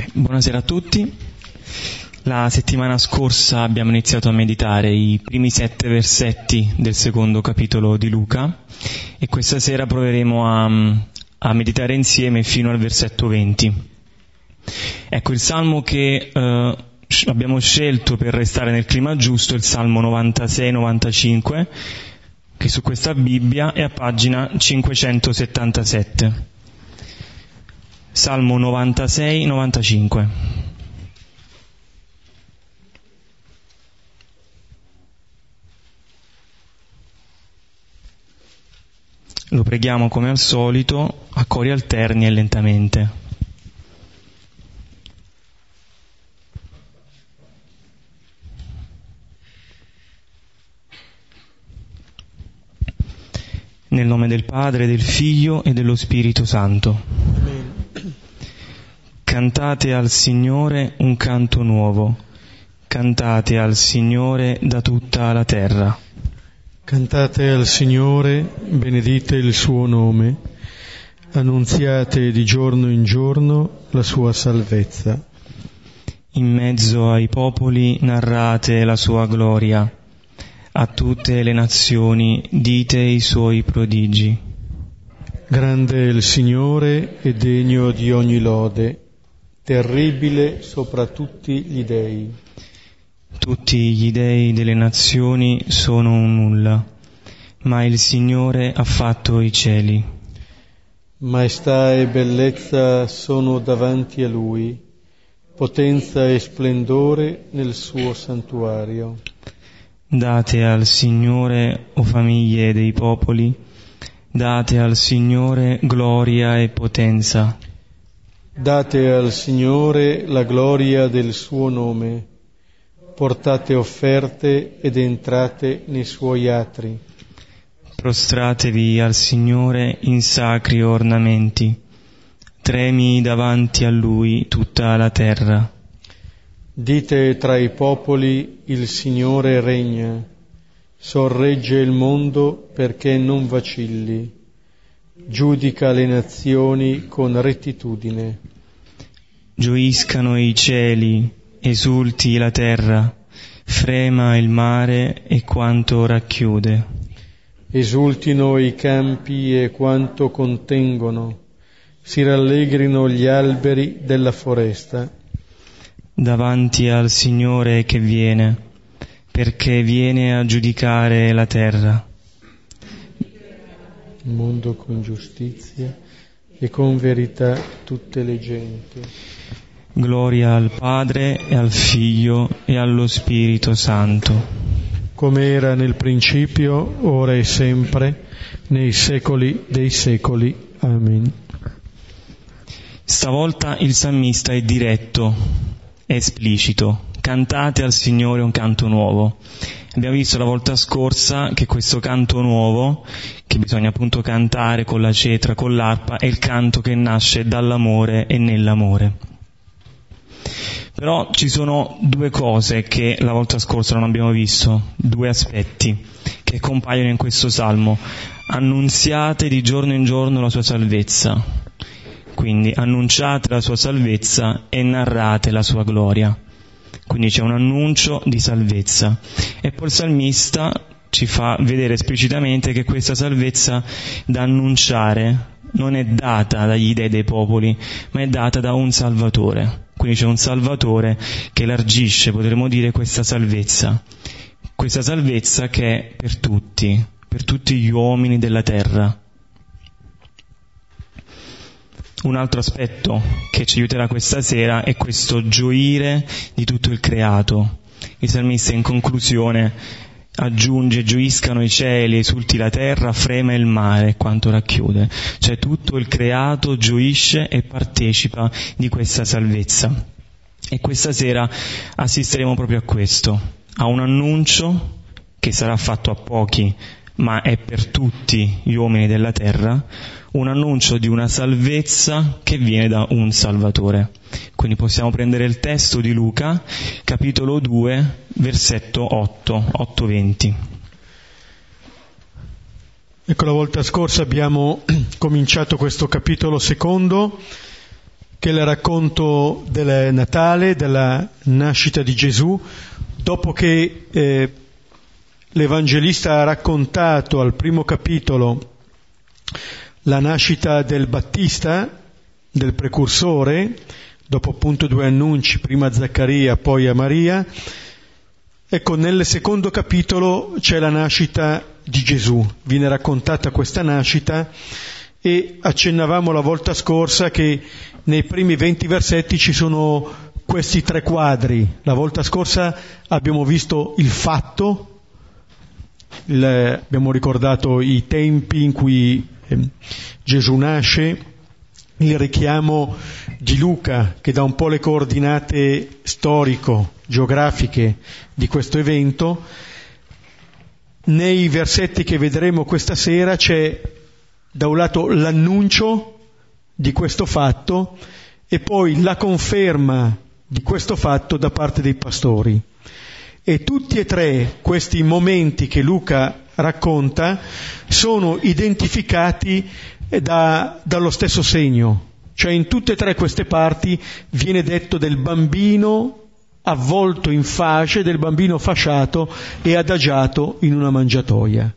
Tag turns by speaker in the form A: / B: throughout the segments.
A: Okay. Buonasera a tutti. La settimana scorsa abbiamo iniziato a meditare i primi sette versetti del secondo capitolo di Luca e questa sera proveremo a, a meditare insieme fino al versetto 20. Ecco, il salmo che eh, abbiamo scelto per restare nel clima giusto è il salmo 96-95 che su questa Bibbia è a pagina 577. Salmo 96-95. Lo preghiamo come al solito, a cori alterni e lentamente. Nel nome del Padre, del Figlio e dello Spirito Santo. Cantate al Signore un canto nuovo. Cantate al Signore da tutta la terra.
B: Cantate al Signore, benedite il suo nome. Annunziate di giorno in giorno la sua salvezza.
A: In mezzo ai popoli narrate la sua gloria a tutte le nazioni dite i suoi prodigi.
B: Grande è il Signore e degno di ogni lode, terribile sopra tutti gli dei.
A: Tutti gli dei delle nazioni sono un nulla, ma il Signore ha fatto i cieli.
B: Maestà e bellezza sono davanti a Lui, potenza e splendore nel suo santuario.
A: Date al Signore, o famiglie dei popoli, date al Signore gloria e potenza.
B: Date al Signore la gloria del suo nome, portate offerte ed entrate nei suoi atri.
A: Prostratevi al Signore in sacri ornamenti, tremi davanti a Lui tutta la terra.
B: Dite tra i popoli il Signore regna, sorregge il mondo perché non vacilli, giudica le nazioni con rettitudine.
A: Gioiscano i cieli, esulti la terra, frema il mare e quanto racchiude.
B: Esultino i campi e quanto contengono, si rallegrino gli alberi della foresta
A: davanti al Signore che viene, perché viene a giudicare la terra.
B: Il mondo con giustizia e con verità tutte le genti.
A: Gloria al Padre e al Figlio e allo Spirito Santo.
B: Come era nel principio, ora e sempre, nei secoli dei secoli. Amen.
A: Stavolta il salmista è diretto è esplicito. Cantate al Signore un canto nuovo. Abbiamo visto la volta scorsa che questo canto nuovo, che bisogna appunto cantare con la cetra, con l'arpa, è il canto che nasce dall'amore e nell'amore. Però ci sono due cose che la volta scorsa non abbiamo visto, due aspetti che compaiono in questo salmo. Annunziate di giorno in giorno la sua salvezza quindi annunciate la sua salvezza e narrate la sua gloria. Quindi c'è un annuncio di salvezza. E poi il salmista ci fa vedere esplicitamente che questa salvezza da annunciare non è data dagli dei dei popoli, ma è data da un Salvatore. Quindi c'è un Salvatore che elargisce, potremmo dire, questa salvezza. Questa salvezza che è per tutti, per tutti gli uomini della terra. Un altro aspetto che ci aiuterà questa sera è questo gioire di tutto il creato. Il salmista in conclusione aggiunge gioiscano i cieli, esulti la terra, frema il mare quanto racchiude. Cioè tutto il creato gioisce e partecipa di questa salvezza. E questa sera assisteremo proprio a questo, a un annuncio che sarà fatto a pochi, ma è per tutti gli uomini della terra, un annuncio di una salvezza che viene da un Salvatore. Quindi possiamo prendere il testo di Luca, capitolo 2, versetto 8, 8-20.
B: Ecco, la volta scorsa abbiamo cominciato questo capitolo secondo che è il racconto del Natale, della nascita di Gesù, dopo che eh, l'Evangelista ha raccontato al primo capitolo la nascita del Battista, del precursore, dopo appunto due annunci, prima a Zaccaria, poi a Maria, ecco nel secondo capitolo c'è la nascita di Gesù, viene raccontata questa nascita e accennavamo la volta scorsa che nei primi venti versetti ci sono questi tre quadri. La volta scorsa abbiamo visto il fatto, il, abbiamo ricordato i tempi in cui Gesù nasce, il richiamo di Luca che dà un po' le coordinate storico-geografiche di questo evento. Nei versetti che vedremo questa sera c'è da un lato l'annuncio di questo fatto e poi la conferma di questo fatto da parte dei pastori. E tutti e tre questi momenti che Luca racconta sono identificati da, dallo stesso segno, cioè in tutte e tre queste parti viene detto del bambino avvolto in fasce, del bambino fasciato e adagiato in una mangiatoia.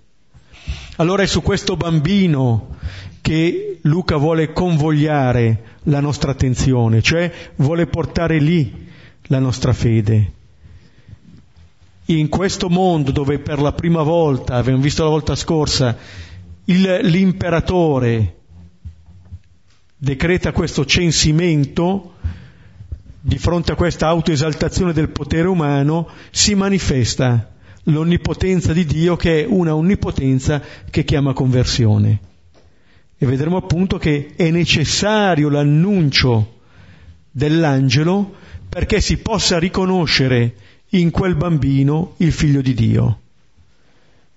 B: Allora è su questo bambino che Luca vuole convogliare la nostra attenzione, cioè vuole portare lì la nostra fede. In questo mondo dove per la prima volta, abbiamo visto la volta scorsa, il, l'imperatore decreta questo censimento, di fronte a questa autoesaltazione del potere umano, si manifesta l'onnipotenza di Dio che è una onnipotenza che chiama conversione. E vedremo appunto che è necessario l'annuncio dell'angelo perché si possa riconoscere in quel bambino il figlio di Dio.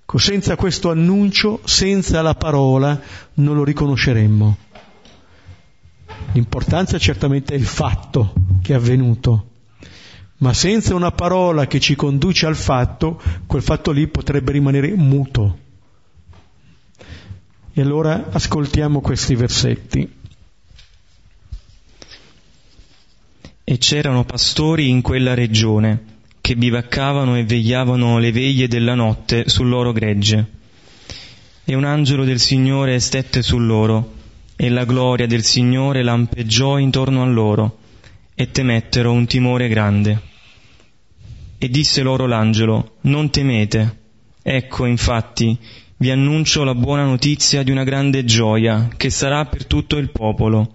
B: Ecco, senza questo annuncio, senza la parola, non lo riconosceremmo. L'importanza certamente è il fatto che è avvenuto, ma senza una parola che ci conduce al fatto, quel fatto lì potrebbe rimanere muto. E allora ascoltiamo questi versetti.
A: E c'erano pastori in quella regione che bivaccavano e vegliavano le veglie della notte sul loro gregge. E un angelo del Signore stette su loro, e la gloria del Signore lampeggiò intorno a loro e temettero un timore grande. E disse loro l'angelo, non temete. Ecco, infatti, vi annuncio la buona notizia di una grande gioia che sarà per tutto il popolo.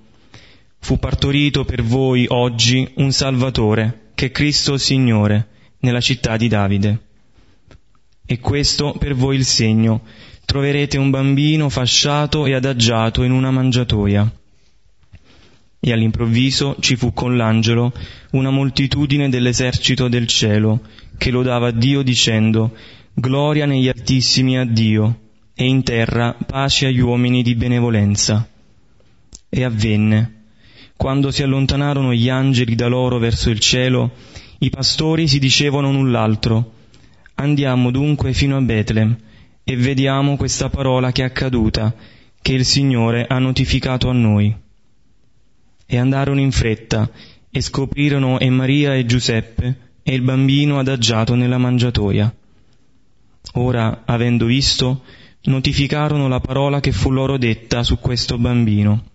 A: Fu partorito per voi oggi un Salvatore, che è Cristo Signore, nella città di Davide. E questo per voi il segno. Troverete un bambino fasciato e adagiato in una mangiatoia e all'improvviso ci fu con l'angelo una moltitudine dell'esercito del cielo, che lodava Dio dicendo, Gloria negli altissimi a Dio, e in terra pace agli uomini di benevolenza. E avvenne. Quando si allontanarono gli angeli da loro verso il cielo, i pastori si dicevano null'altro. Andiamo dunque fino a Betlem e vediamo questa parola che è accaduta, che il Signore ha notificato a noi e andarono in fretta e scoprirono e Maria e Giuseppe e il bambino adagiato nella mangiatoia. Ora, avendo visto, notificarono la parola che fu loro detta su questo bambino.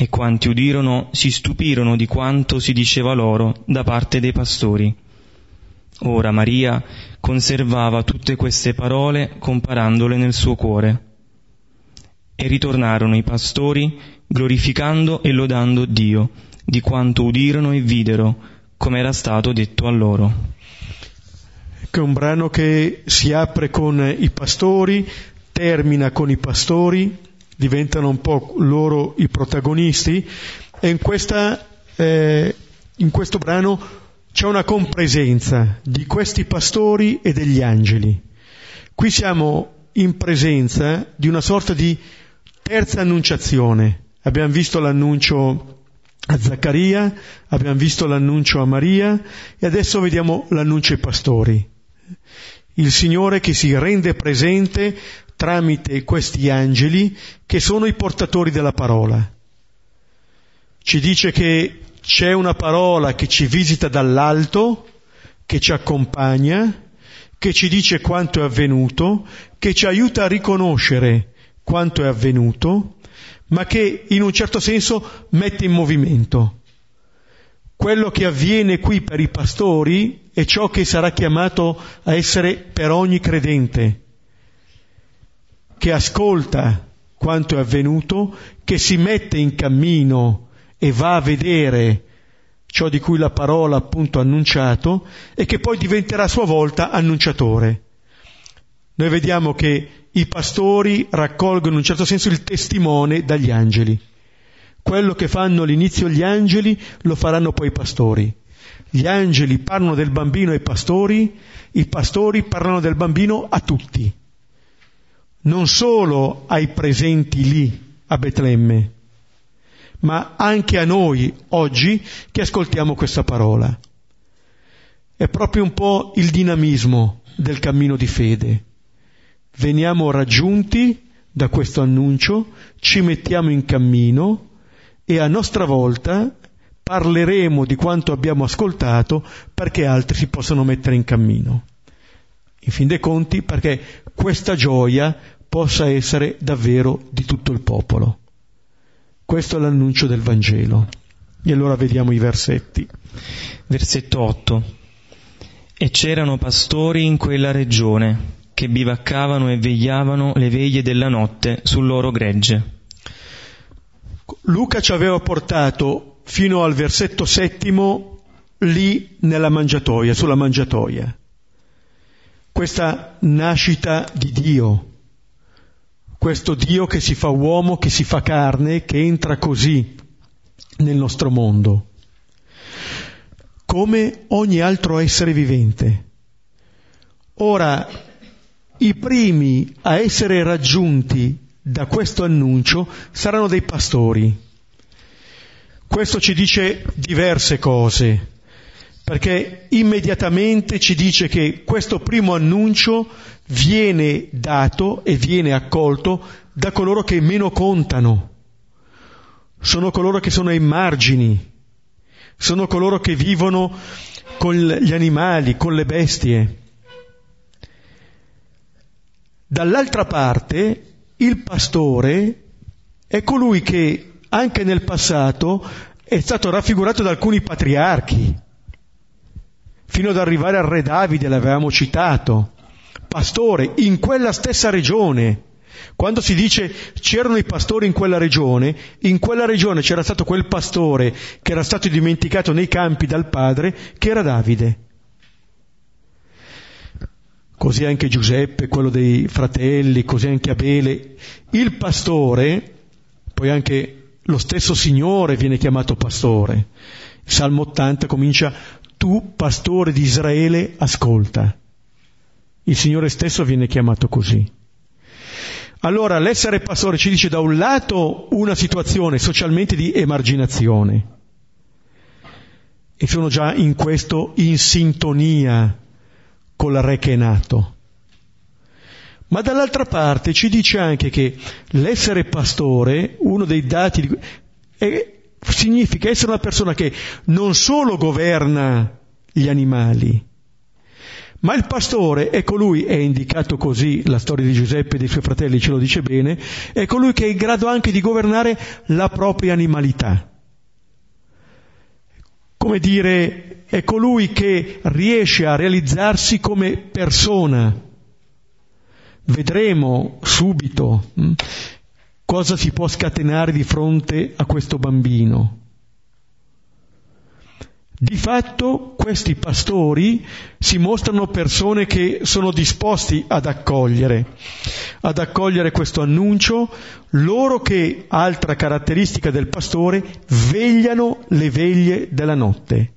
A: E quanti udirono si stupirono di quanto si diceva loro da parte dei pastori. Ora Maria conservava tutte queste parole comparandole nel suo cuore. E ritornarono i pastori glorificando e lodando Dio di quanto udirono e videro, come era stato detto a loro.
B: Ecco un brano che si apre con i pastori, termina con i pastori, diventano un po' loro i protagonisti e in, questa, eh, in questo brano c'è una compresenza di questi pastori e degli angeli. Qui siamo in presenza di una sorta di Terza annunciazione. Abbiamo visto l'annuncio a Zaccaria, abbiamo visto l'annuncio a Maria e adesso vediamo l'annuncio ai pastori. Il Signore che si rende presente tramite questi angeli che sono i portatori della parola. ci dice che c'è una parola che ci visita dall'alto, che ci accompagna, che ci dice quanto è avvenuto, che ci aiuta a riconoscere quanto è avvenuto, ma che in un certo senso mette in movimento. Quello che avviene qui per i pastori è ciò che sarà chiamato a essere per ogni credente, che ascolta quanto è avvenuto, che si mette in cammino e va a vedere ciò di cui la parola appunto ha annunciato e che poi diventerà a sua volta annunciatore. Noi vediamo che i pastori raccolgono in un certo senso il testimone dagli angeli. Quello che fanno all'inizio gli angeli lo faranno poi i pastori. Gli angeli parlano del bambino ai pastori, i pastori parlano del bambino a tutti, non solo ai presenti lì a Betlemme, ma anche a noi oggi che ascoltiamo questa parola. È proprio un po' il dinamismo del cammino di fede. Veniamo raggiunti da questo annuncio, ci mettiamo in cammino e a nostra volta parleremo di quanto abbiamo ascoltato perché altri si possano mettere in cammino. In fin dei conti, perché questa gioia possa essere davvero di tutto il popolo. Questo è l'annuncio del Vangelo. E allora vediamo i versetti.
A: Versetto 8. E c'erano pastori in quella regione che bivaccavano e vegliavano le veglie della notte sul loro gregge.
B: Luca ci aveva portato fino al versetto settimo lì nella mangiatoia, sulla mangiatoia. Questa nascita di Dio, questo Dio che si fa uomo, che si fa carne, che entra così nel nostro mondo, come ogni altro essere vivente. Ora, i primi a essere raggiunti da questo annuncio saranno dei pastori. Questo ci dice diverse cose, perché immediatamente ci dice che questo primo annuncio viene dato e viene accolto da coloro che meno contano, sono coloro che sono ai margini, sono coloro che vivono con gli animali, con le bestie. Dall'altra parte, il pastore è colui che anche nel passato è stato raffigurato da alcuni patriarchi, fino ad arrivare al re Davide, l'avevamo citato, pastore in quella stessa regione. Quando si dice c'erano i pastori in quella regione, in quella regione c'era stato quel pastore che era stato dimenticato nei campi dal padre, che era Davide. Così anche Giuseppe, quello dei fratelli, così anche Abele. Il pastore, poi anche lo stesso Signore viene chiamato pastore. Salmo 80 comincia, tu pastore di Israele, ascolta. Il Signore stesso viene chiamato così. Allora l'essere pastore ci dice da un lato una situazione socialmente di emarginazione e sono già in questo in sintonia col re che è nato. Ma dall'altra parte ci dice anche che l'essere pastore, uno dei dati, è, significa essere una persona che non solo governa gli animali, ma il pastore è colui, è indicato così, la storia di Giuseppe e dei suoi fratelli ce lo dice bene, è colui che è in grado anche di governare la propria animalità. Come dire, è colui che riesce a realizzarsi come persona. Vedremo subito hm, cosa si può scatenare di fronte a questo bambino. Di fatto questi pastori si mostrano persone che sono disposti ad accogliere, ad accogliere questo annuncio, loro che, altra caratteristica del pastore, vegliano le veglie della notte.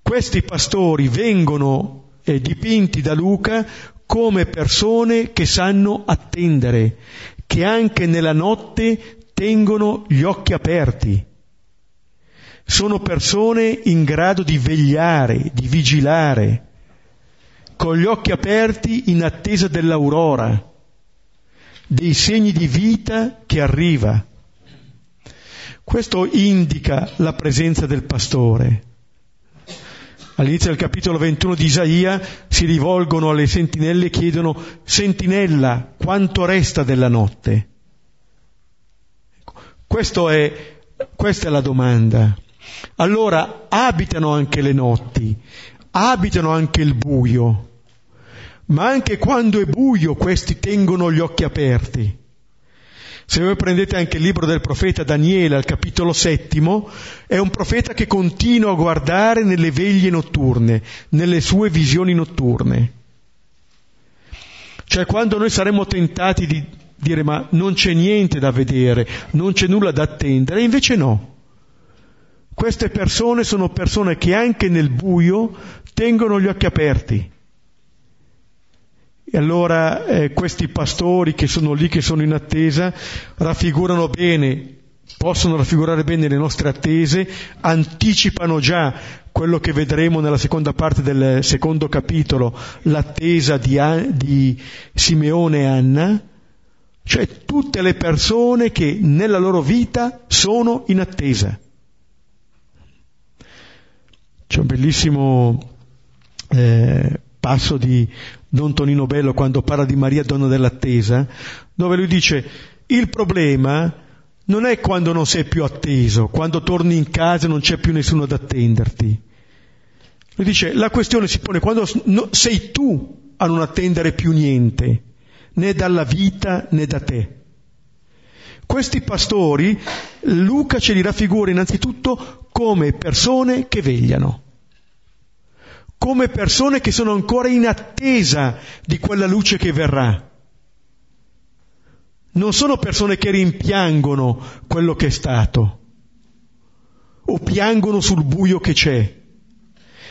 B: Questi pastori vengono eh, dipinti da Luca come persone che sanno attendere, che anche nella notte tengono gli occhi aperti sono persone in grado di vegliare, di vigilare, con gli occhi aperti in attesa dell'aurora, dei segni di vita che arriva. Questo indica la presenza del pastore. All'inizio del capitolo 21 di Isaia si rivolgono alle sentinelle e chiedono, sentinella, quanto resta della notte? È, questa è la domanda. Allora abitano anche le notti, abitano anche il buio, ma anche quando è buio questi tengono gli occhi aperti. Se voi prendete anche il libro del profeta Daniele al capitolo settimo, è un profeta che continua a guardare nelle veglie notturne, nelle sue visioni notturne. Cioè quando noi saremmo tentati di dire ma non c'è niente da vedere, non c'è nulla da attendere, invece no. Queste persone sono persone che anche nel buio tengono gli occhi aperti e allora eh, questi pastori che sono lì, che sono in attesa, raffigurano bene, possono raffigurare bene le nostre attese, anticipano già quello che vedremo nella seconda parte del secondo capitolo, l'attesa di, di Simeone e Anna, cioè tutte le persone che nella loro vita sono in attesa. C'è un bellissimo eh, passo di Don Tonino Bello quando parla di Maria donna dell'attesa, dove lui dice il problema non è quando non sei più atteso, quando torni in casa e non c'è più nessuno ad attenderti. Lui dice la questione si pone quando sei tu a non attendere più niente, né dalla vita né da te. Questi pastori, Luca ce li raffigura innanzitutto come persone che vegliano come persone che sono ancora in attesa di quella luce che verrà. Non sono persone che rimpiangono quello che è stato o piangono sul buio che c'è.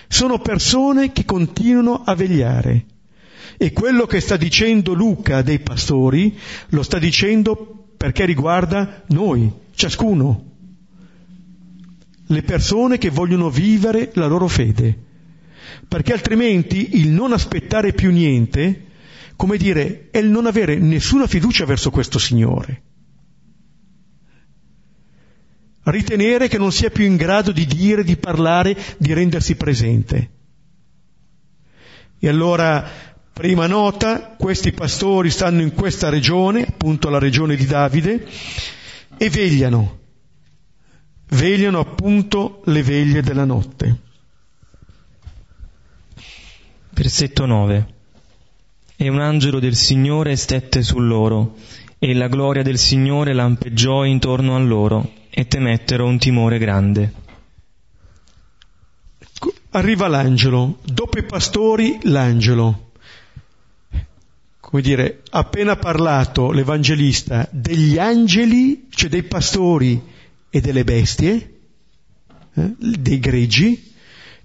B: Sono persone che continuano a vegliare. E quello che sta dicendo Luca dei pastori lo sta dicendo perché riguarda noi, ciascuno, le persone che vogliono vivere la loro fede perché altrimenti il non aspettare più niente, come dire, è il non avere nessuna fiducia verso questo Signore. Ritenere che non sia più in grado di dire, di parlare, di rendersi presente. E allora, prima nota, questi pastori stanno in questa regione, appunto la regione di Davide, e vegliano, vegliano appunto le veglie della notte.
A: Versetto 9. E un angelo del Signore stette su loro, e la gloria del Signore lampeggiò intorno a loro, e temettero un timore grande.
B: Arriva l'angelo, dopo i pastori l'angelo. Come dire, appena parlato l'Evangelista degli angeli, cioè dei pastori e delle bestie, eh, dei greggi,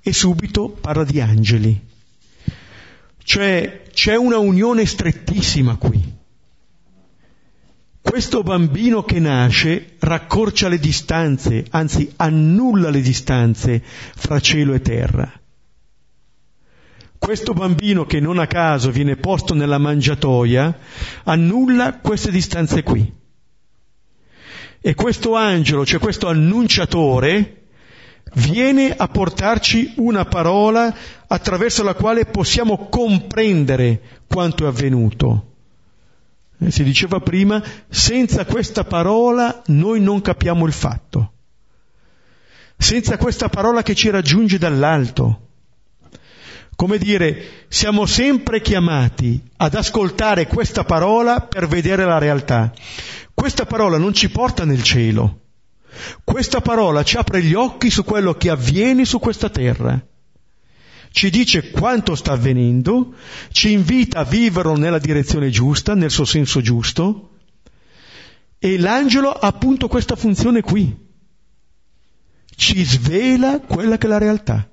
B: e subito parla di angeli. Cioè c'è una unione strettissima qui. Questo bambino che nasce raccorcia le distanze, anzi annulla le distanze fra cielo e terra. Questo bambino che non a caso viene posto nella mangiatoia annulla queste distanze qui. E questo angelo, cioè questo annunciatore, viene a portarci una parola attraverso la quale possiamo comprendere quanto è avvenuto. Eh, si diceva prima, senza questa parola noi non capiamo il fatto. Senza questa parola che ci raggiunge dall'alto. Come dire, siamo sempre chiamati ad ascoltare questa parola per vedere la realtà. Questa parola non ci porta nel cielo questa parola ci apre gli occhi su quello che avviene su questa terra. Ci dice quanto sta avvenendo, ci invita a viverlo nella direzione giusta, nel suo senso giusto, e l'angelo ha appunto questa funzione qui. Ci svela quella che è la realtà.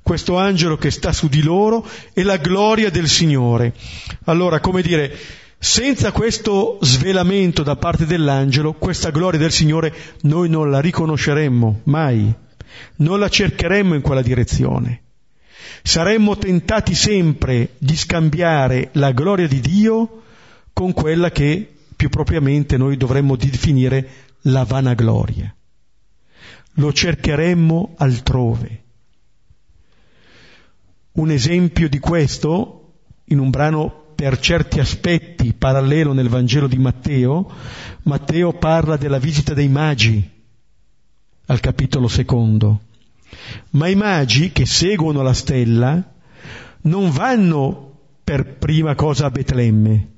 B: Questo angelo che sta su di loro è la gloria del Signore. Allora, come dire, senza questo svelamento da parte dell'angelo, questa gloria del Signore noi non la riconosceremmo mai, non la cercheremmo in quella direzione. Saremmo tentati sempre di scambiare la gloria di Dio con quella che più propriamente noi dovremmo definire la vanagloria. Lo cercheremmo altrove. Un esempio di questo, in un brano per certi aspetti parallelo nel Vangelo di Matteo, Matteo parla della visita dei magi al capitolo secondo. Ma i magi che seguono la stella non vanno per prima cosa a Betlemme,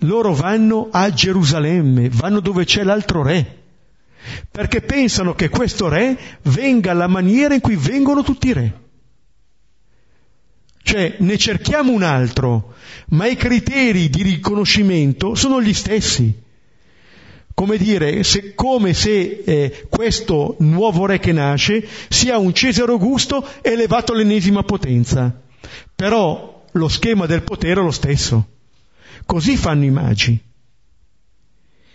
B: loro vanno a Gerusalemme, vanno dove c'è l'altro re, perché pensano che questo re venga alla maniera in cui vengono tutti i re. Cioè ne cerchiamo un altro, ma i criteri di riconoscimento sono gli stessi. Come dire, se, come se eh, questo nuovo re che nasce sia un Cesare Augusto elevato all'ennesima potenza. Però lo schema del potere è lo stesso. Così fanno i magi.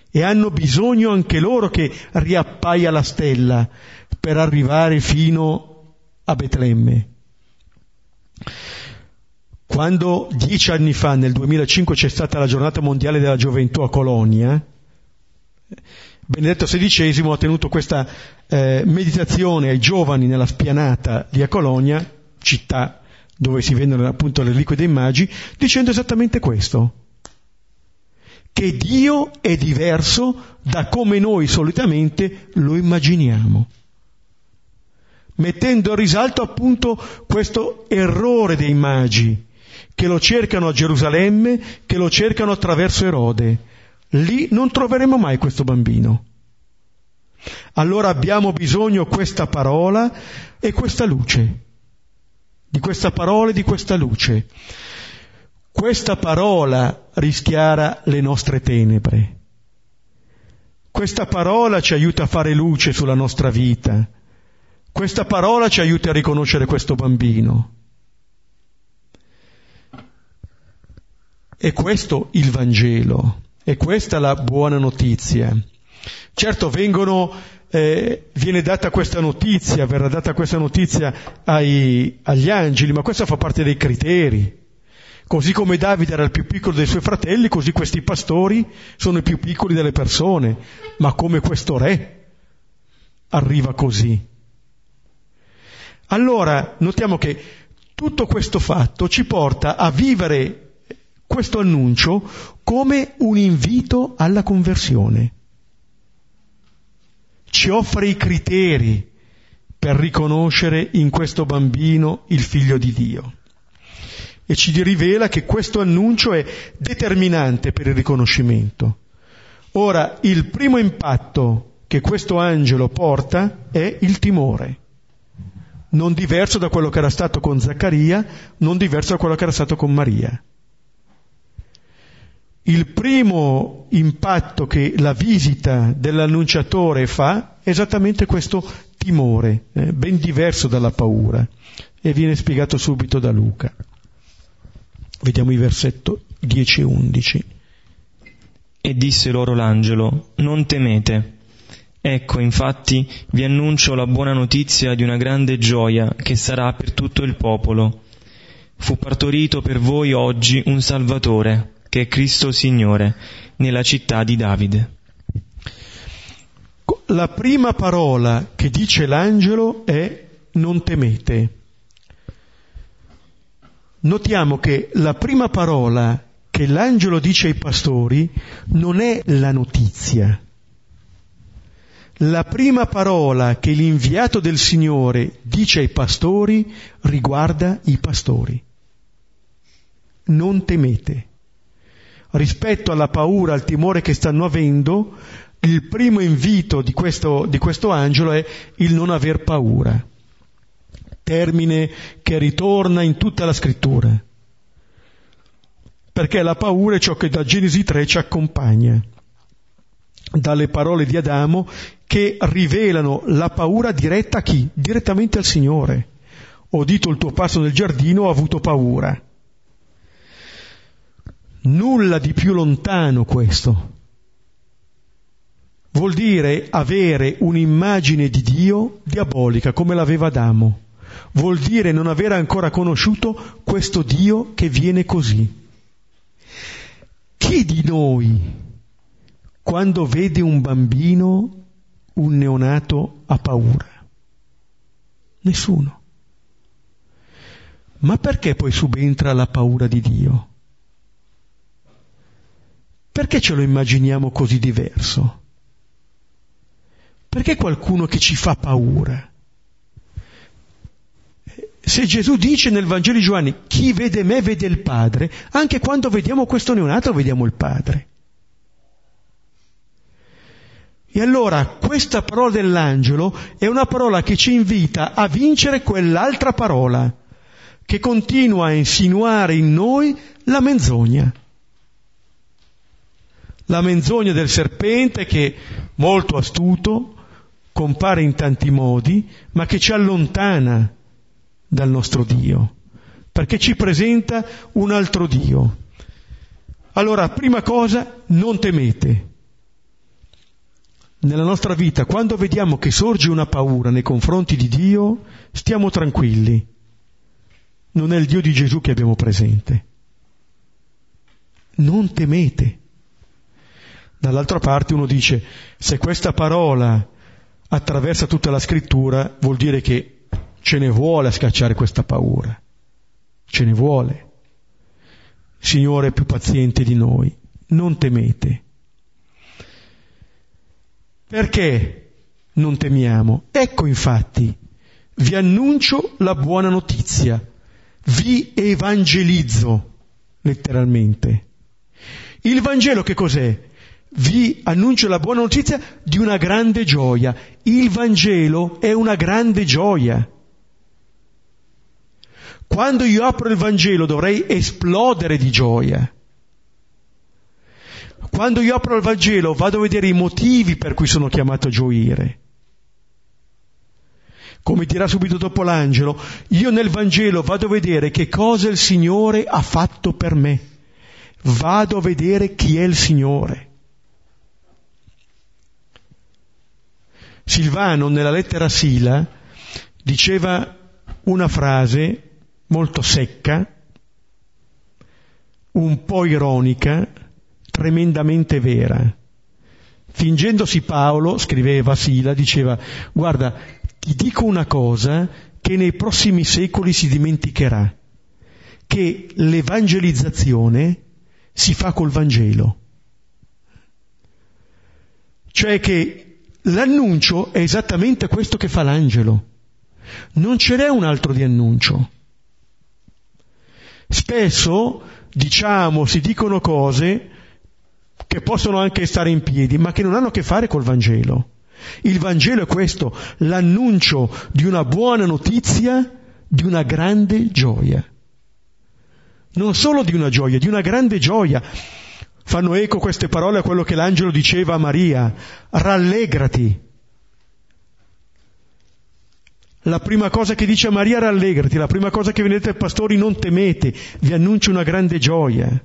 B: E hanno bisogno anche loro che riappaia la stella per arrivare fino a Betlemme. Quando dieci anni fa, nel 2005, c'è stata la giornata mondiale della gioventù a Colonia, Benedetto XVI ha tenuto questa eh, meditazione ai giovani nella spianata di a Colonia, città dove si vendono appunto le reliquie dei magi, dicendo esattamente questo che Dio è diverso da come noi solitamente lo immaginiamo, mettendo a risalto appunto questo errore dei magi, che lo cercano a Gerusalemme, che lo cercano attraverso Erode. Lì non troveremo mai questo bambino. Allora abbiamo bisogno questa parola e questa luce, di questa parola e di questa luce. Questa parola rischiara le nostre tenebre. Questa parola ci aiuta a fare luce sulla nostra vita. Questa parola ci aiuta a riconoscere questo bambino. È questo il Vangelo, è questa la buona notizia. Certo vengono, eh, viene data questa notizia, verrà data questa notizia ai, agli angeli, ma questa fa parte dei criteri. Così come Davide era il più piccolo dei suoi fratelli, così questi pastori sono i più piccoli delle persone, ma come questo re arriva così. Allora notiamo che tutto questo fatto ci porta a vivere questo annuncio come un invito alla conversione. Ci offre i criteri per riconoscere in questo bambino il figlio di Dio e ci rivela che questo annuncio è determinante per il riconoscimento. Ora, il primo impatto che questo angelo porta è il timore, non diverso da quello che era stato con Zaccaria, non diverso da quello che era stato con Maria. Il primo impatto che la visita dell'annunciatore fa è esattamente questo timore, eh, ben diverso dalla paura, e viene spiegato subito da Luca. Vediamo i versetti 10 e 11.
A: E disse loro l'angelo, non temete. Ecco, infatti, vi annuncio la buona notizia di una grande gioia che sarà per tutto il popolo. Fu partorito per voi oggi un Salvatore, che è Cristo Signore, nella città di Davide.
B: La prima parola che dice l'angelo è non temete notiamo che la prima parola che l'angelo dice ai pastori non è la notizia. La prima parola che l'inviato del Signore dice ai pastori riguarda i pastori. Non temete. Rispetto alla paura, al timore che stanno avendo, il primo invito di questo, di questo angelo è il non aver paura termine che ritorna in tutta la scrittura. Perché la paura è ciò che da Genesi 3 ci accompagna, dalle parole di Adamo che rivelano la paura diretta a chi? Direttamente al Signore. Ho udito il tuo passo nel giardino, ho avuto paura. Nulla di più lontano questo. Vuol dire avere un'immagine di Dio diabolica come l'aveva Adamo vuol dire non aver ancora conosciuto questo Dio che viene così. Chi di noi quando vede un bambino, un neonato, ha paura? Nessuno. Ma perché poi subentra la paura di Dio? Perché ce lo immaginiamo così diverso? Perché qualcuno che ci fa paura? Se Gesù dice nel Vangelo di Giovanni, chi vede me vede il Padre, anche quando vediamo questo neonato vediamo il Padre. E allora questa parola dell'angelo è una parola che ci invita a vincere quell'altra parola, che continua a insinuare in noi la menzogna la menzogna del serpente che, molto astuto, compare in tanti modi, ma che ci allontana dal nostro Dio, perché ci presenta un altro Dio. Allora, prima cosa, non temete. Nella nostra vita, quando vediamo che sorge una paura nei confronti di Dio, stiamo tranquilli. Non è il Dio di Gesù che abbiamo presente. Non temete. Dall'altra parte uno dice, se questa parola attraversa tutta la scrittura, vuol dire che ce ne vuole a scacciare questa paura. Ce ne vuole. Signore è più paziente di noi. Non temete. Perché non temiamo? Ecco infatti, vi annuncio la buona notizia, vi evangelizzo, letteralmente. Il Vangelo che cos'è? Vi annuncio la buona notizia di una grande gioia. Il Vangelo è una grande gioia. Quando io apro il Vangelo dovrei esplodere di gioia. Quando io apro il Vangelo vado a vedere i motivi per cui sono chiamato a gioire. Come dirà subito dopo l'angelo, io nel Vangelo vado a vedere che cosa il Signore ha fatto per me. Vado a vedere chi è il Signore. Silvano nella lettera Sila diceva una frase molto secca, un po' ironica, tremendamente vera. Fingendosi Paolo, scriveva Sila, diceva, guarda, ti dico una cosa che nei prossimi secoli si dimenticherà, che l'evangelizzazione si fa col Vangelo. Cioè che L'annuncio è esattamente questo che fa l'angelo. Non ce n'è un altro di annuncio. Spesso diciamo, si dicono cose che possono anche stare in piedi, ma che non hanno a che fare col Vangelo. Il Vangelo è questo, l'annuncio di una buona notizia, di una grande gioia. Non solo di una gioia, di una grande gioia fanno eco queste parole a quello che l'angelo diceva a Maria, rallegrati. La prima cosa che dice a Maria, rallegrati, la prima cosa che vedete ai pastori, non temete, vi annuncio una grande gioia.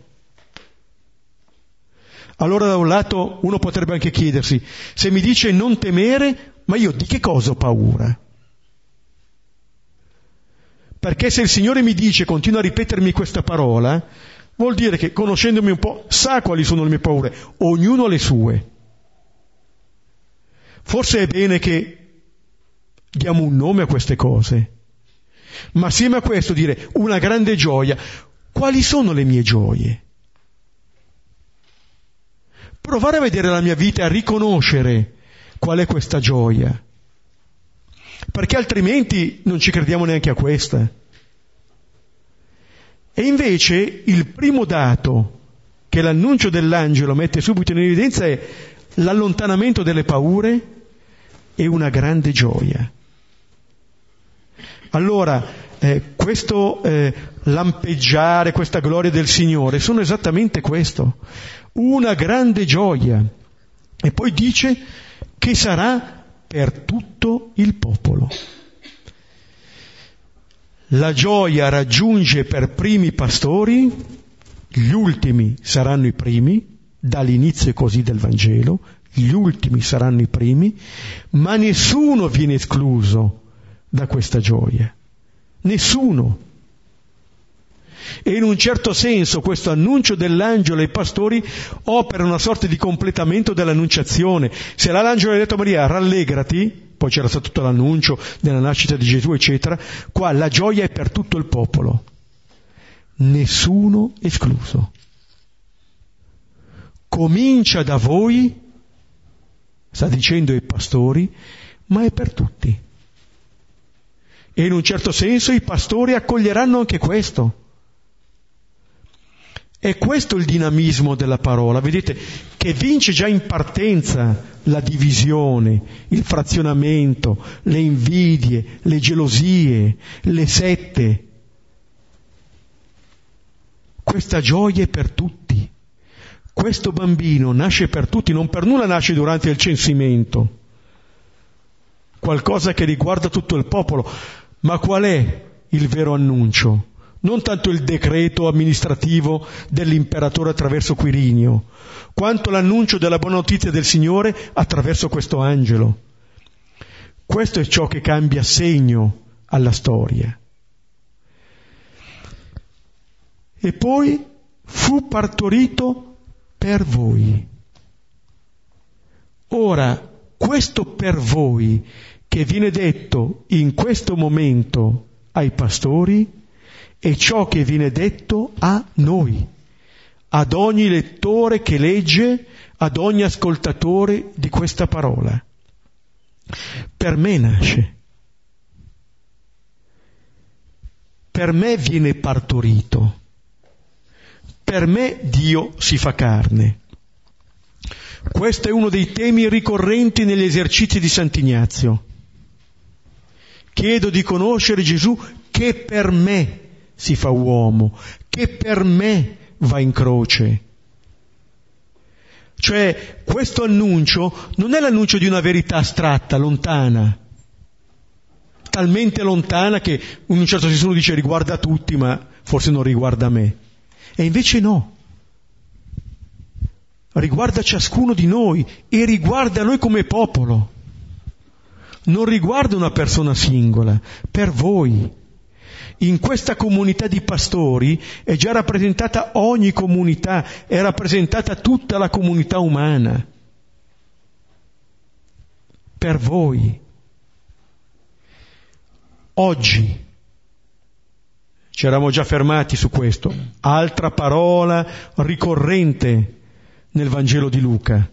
B: Allora da un lato uno potrebbe anche chiedersi, se mi dice non temere, ma io di che cosa ho paura? Perché se il Signore mi dice, continua a ripetermi questa parola, Vuol dire che conoscendomi un po' sa quali sono le mie paure, ognuno ha le sue. Forse è bene che diamo un nome a queste cose, ma assieme a questo dire una grande gioia, quali sono le mie gioie? Provare a vedere la mia vita e a riconoscere qual è questa gioia, perché altrimenti non ci crediamo neanche a questa. E invece il primo dato che l'annuncio dell'angelo mette subito in evidenza è l'allontanamento delle paure e una grande gioia. Allora, eh, questo eh, lampeggiare, questa gloria del Signore, sono esattamente questo, una grande gioia. E poi dice che sarà per tutto il popolo. La gioia raggiunge per primi i pastori, gli ultimi saranno i primi, dall'inizio così del Vangelo, gli ultimi saranno i primi, ma nessuno viene escluso da questa gioia. Nessuno. E in un certo senso questo annuncio dell'angelo ai pastori opera una sorta di completamento dell'annunciazione. Se l'angelo ha detto a Maria rallegrati, poi c'era stato tutto l'annuncio della nascita di Gesù, eccetera, qua la gioia è per tutto il popolo, nessuno escluso. Comincia da voi, sta dicendo ai pastori, ma è per tutti. E in un certo senso i pastori accoglieranno anche questo. È questo il dinamismo della parola, vedete, che vince già in partenza la divisione, il frazionamento, le invidie, le gelosie, le sette. Questa gioia è per tutti. Questo bambino nasce per tutti, non per nulla nasce durante il censimento. Qualcosa che riguarda tutto il popolo. Ma qual è il vero annuncio? Non tanto il decreto amministrativo dell'imperatore attraverso Quirinio, quanto l'annuncio della buona notizia del Signore attraverso questo angelo. Questo è ciò che cambia segno alla storia. E poi fu partorito per voi. Ora, questo per voi che viene detto in questo momento ai pastori, è ciò che viene detto a noi, ad ogni lettore che legge, ad ogni ascoltatore di questa parola. Per me nasce. Per me viene partorito. Per me Dio si fa carne. Questo è uno dei temi ricorrenti negli esercizi di Sant'Ignazio. Chiedo di conoscere Gesù che per me si fa uomo, che per me va in croce. Cioè, questo annuncio non è l'annuncio di una verità astratta, lontana, talmente lontana che in un certo senso uno dice riguarda tutti, ma forse non riguarda me. E invece no. Riguarda ciascuno di noi e riguarda noi come popolo. Non riguarda una persona singola, per voi in questa comunità di pastori è già rappresentata ogni comunità, è rappresentata tutta la comunità umana. Per voi. Oggi, ci eravamo già fermati su questo, altra parola ricorrente nel Vangelo di Luca.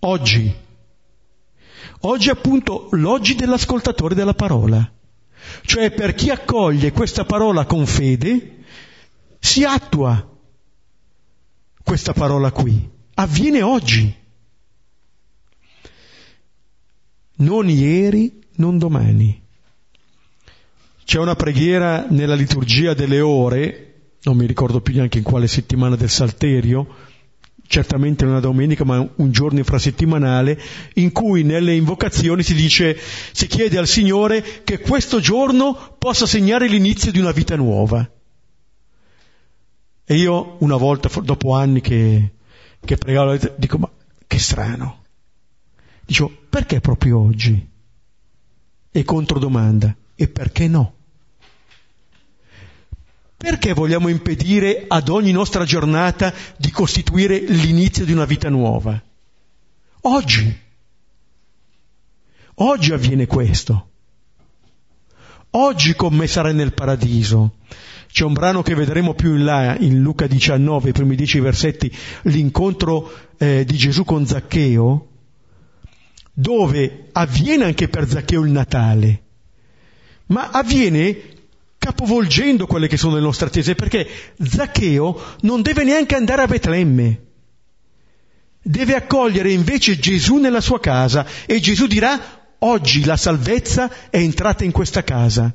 B: Oggi. Oggi appunto l'oggi dell'ascoltatore della parola. Cioè per chi accoglie questa parola con fede, si attua questa parola qui. Avviene oggi. Non ieri, non domani. C'è una preghiera nella liturgia delle ore, non mi ricordo più neanche in quale settimana del Salterio, certamente non una domenica, ma un giorno infrasettimanale, in cui nelle invocazioni si dice, si chiede al Signore che questo giorno possa segnare l'inizio di una vita nuova. E io una volta, dopo anni che, che pregavo, dico, ma che strano. Dicevo, perché proprio oggi? E controdomanda, e perché no? Perché vogliamo impedire ad ogni nostra giornata di costituire l'inizio di una vita nuova? Oggi. Oggi avviene questo. Oggi con me sarai nel paradiso. C'è un brano che vedremo più in là, in Luca 19, i primi dieci versetti, l'incontro eh, di Gesù con Zaccheo, dove avviene anche per Zaccheo il Natale, ma avviene capovolgendo quelle che sono le nostre attese, perché Zaccheo non deve neanche andare a Betlemme, deve accogliere invece Gesù nella sua casa e Gesù dirà oggi la salvezza è entrata in questa casa.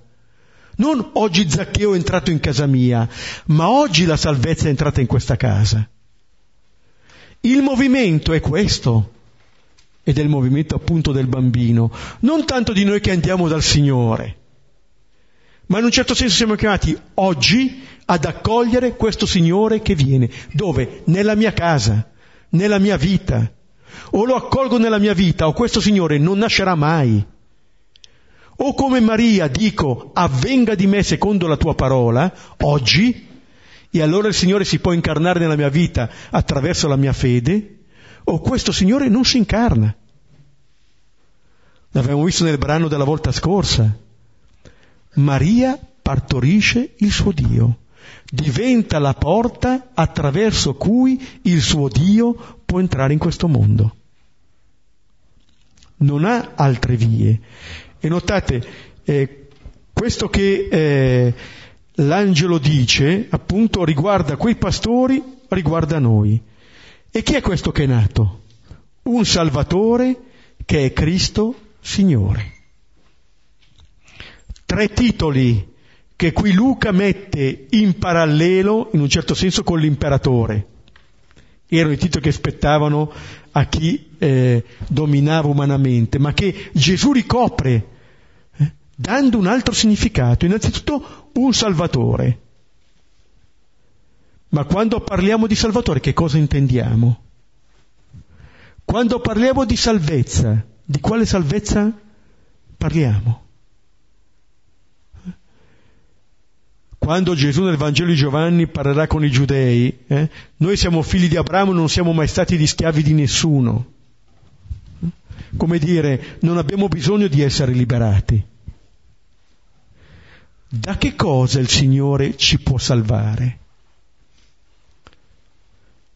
B: Non oggi Zaccheo è entrato in casa mia, ma oggi la salvezza è entrata in questa casa. Il movimento è questo, ed è il movimento appunto del bambino, non tanto di noi che andiamo dal Signore, ma in un certo senso siamo chiamati oggi ad accogliere questo Signore che viene. Dove? Nella mia casa, nella mia vita. O lo accolgo nella mia vita, o questo Signore non nascerà mai. O come Maria dico, avvenga di me secondo la tua parola, oggi, e allora il Signore si può incarnare nella mia vita attraverso la mia fede, o questo Signore non si incarna. L'abbiamo visto nel brano della volta scorsa. Maria partorisce il suo Dio, diventa la porta attraverso cui il suo Dio può entrare in questo mondo. Non ha altre vie. E notate, eh, questo che eh, l'angelo dice, appunto, riguarda quei pastori, riguarda noi. E chi è questo che è nato? Un Salvatore che è Cristo Signore. Tre titoli che qui Luca mette in parallelo, in un certo senso, con l'imperatore. Erano i titoli che spettavano a chi eh, dominava umanamente, ma che Gesù ricopre, eh, dando un altro significato. Innanzitutto un Salvatore. Ma quando parliamo di Salvatore che cosa intendiamo? Quando parliamo di salvezza, di quale salvezza parliamo? Quando Gesù nel Vangelo di Giovanni parlerà con i giudei, eh, noi siamo figli di Abramo, non siamo mai stati di schiavi di nessuno. Come dire, non abbiamo bisogno di essere liberati. Da che cosa il Signore ci può salvare?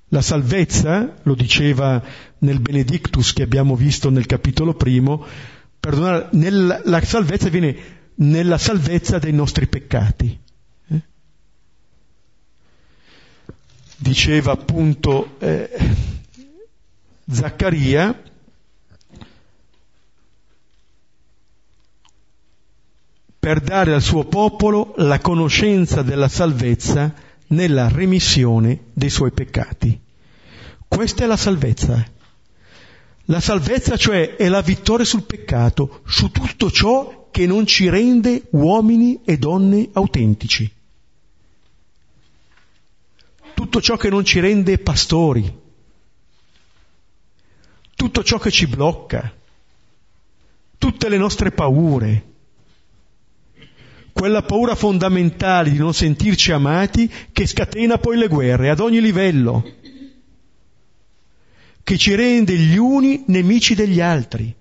B: La salvezza, lo diceva nel Benedictus che abbiamo visto nel capitolo primo, perdonare, nella, la salvezza viene nella salvezza dei nostri peccati. Diceva appunto eh, Zaccaria, per dare al suo popolo la conoscenza della salvezza nella remissione dei suoi peccati. Questa è la salvezza. La salvezza cioè è la vittoria sul peccato, su tutto ciò che non ci rende uomini e donne autentici. Tutto ciò che non ci rende pastori. Tutto ciò che ci blocca. Tutte le nostre paure quella paura fondamentale di non sentirci amati che scatena poi le guerre ad ogni livello, che ci rende gli uni nemici degli altri,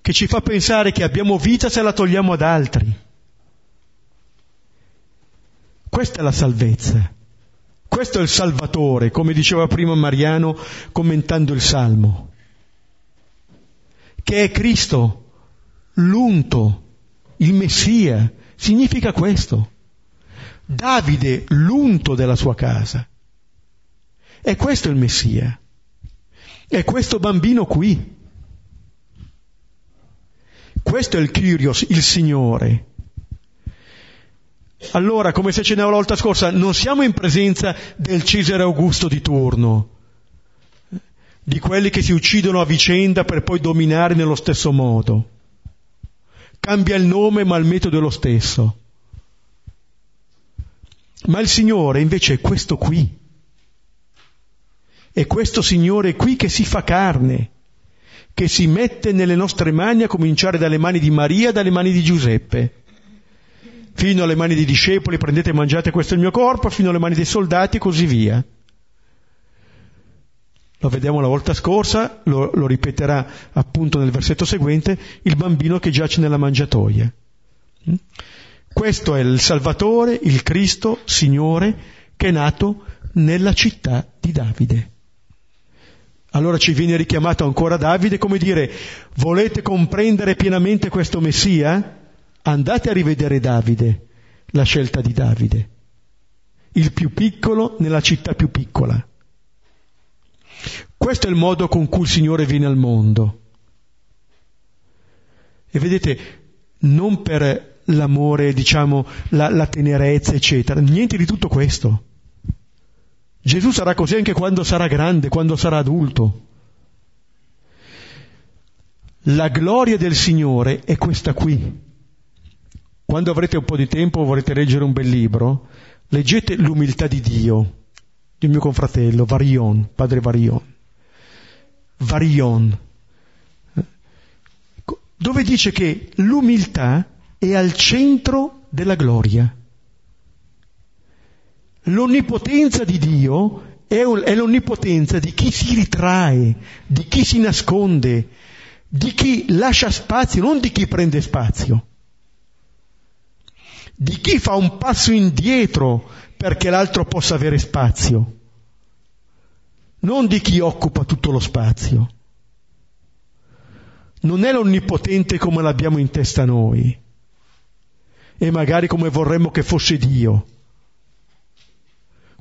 B: che ci fa pensare che abbiamo vita se la togliamo ad altri. Questa è la salvezza. Questo è il Salvatore, come diceva prima Mariano commentando il Salmo, che è Cristo, l'unto, il Messia, significa questo. Davide, l'unto della sua casa. E questo è il Messia. È questo bambino qui. Questo è il Kyrios, il Signore. Allora, come se ce n'è la volta scorsa, non siamo in presenza del Cesare Augusto di turno, di quelli che si uccidono a vicenda per poi dominare nello stesso modo. Cambia il nome ma il metodo è lo stesso. Ma il Signore invece è questo qui. È questo Signore qui che si fa carne, che si mette nelle nostre mani, a cominciare dalle mani di Maria, dalle mani di Giuseppe, fino alle mani dei discepoli, prendete e mangiate questo è il mio corpo, fino alle mani dei soldati e così via lo vediamo la volta scorsa, lo, lo ripeterà appunto nel versetto seguente, il bambino che giace nella mangiatoia. Mm? Questo è il Salvatore, il Cristo, Signore, che è nato nella città di Davide. Allora ci viene richiamato ancora Davide come dire, volete comprendere pienamente questo Messia? Andate a rivedere Davide, la scelta di Davide, il più piccolo nella città più piccola. Questo è il modo con cui il Signore viene al mondo. E vedete, non per l'amore, diciamo, la, la tenerezza, eccetera, niente di tutto questo. Gesù sarà così anche quando sarà grande, quando sarà adulto. La gloria del Signore è questa qui. Quando avrete un po' di tempo o vorrete leggere un bel libro, leggete l'umiltà di Dio, del mio confratello, Varion, padre Varion. Varion, dove dice che l'umiltà è al centro della gloria. L'onnipotenza di Dio è, è l'onnipotenza di chi si ritrae, di chi si nasconde, di chi lascia spazio, non di chi prende spazio, di chi fa un passo indietro perché l'altro possa avere spazio, non di chi occupa tutto lo spazio. Non è l'onnipotente come l'abbiamo in testa noi e magari come vorremmo che fosse Dio.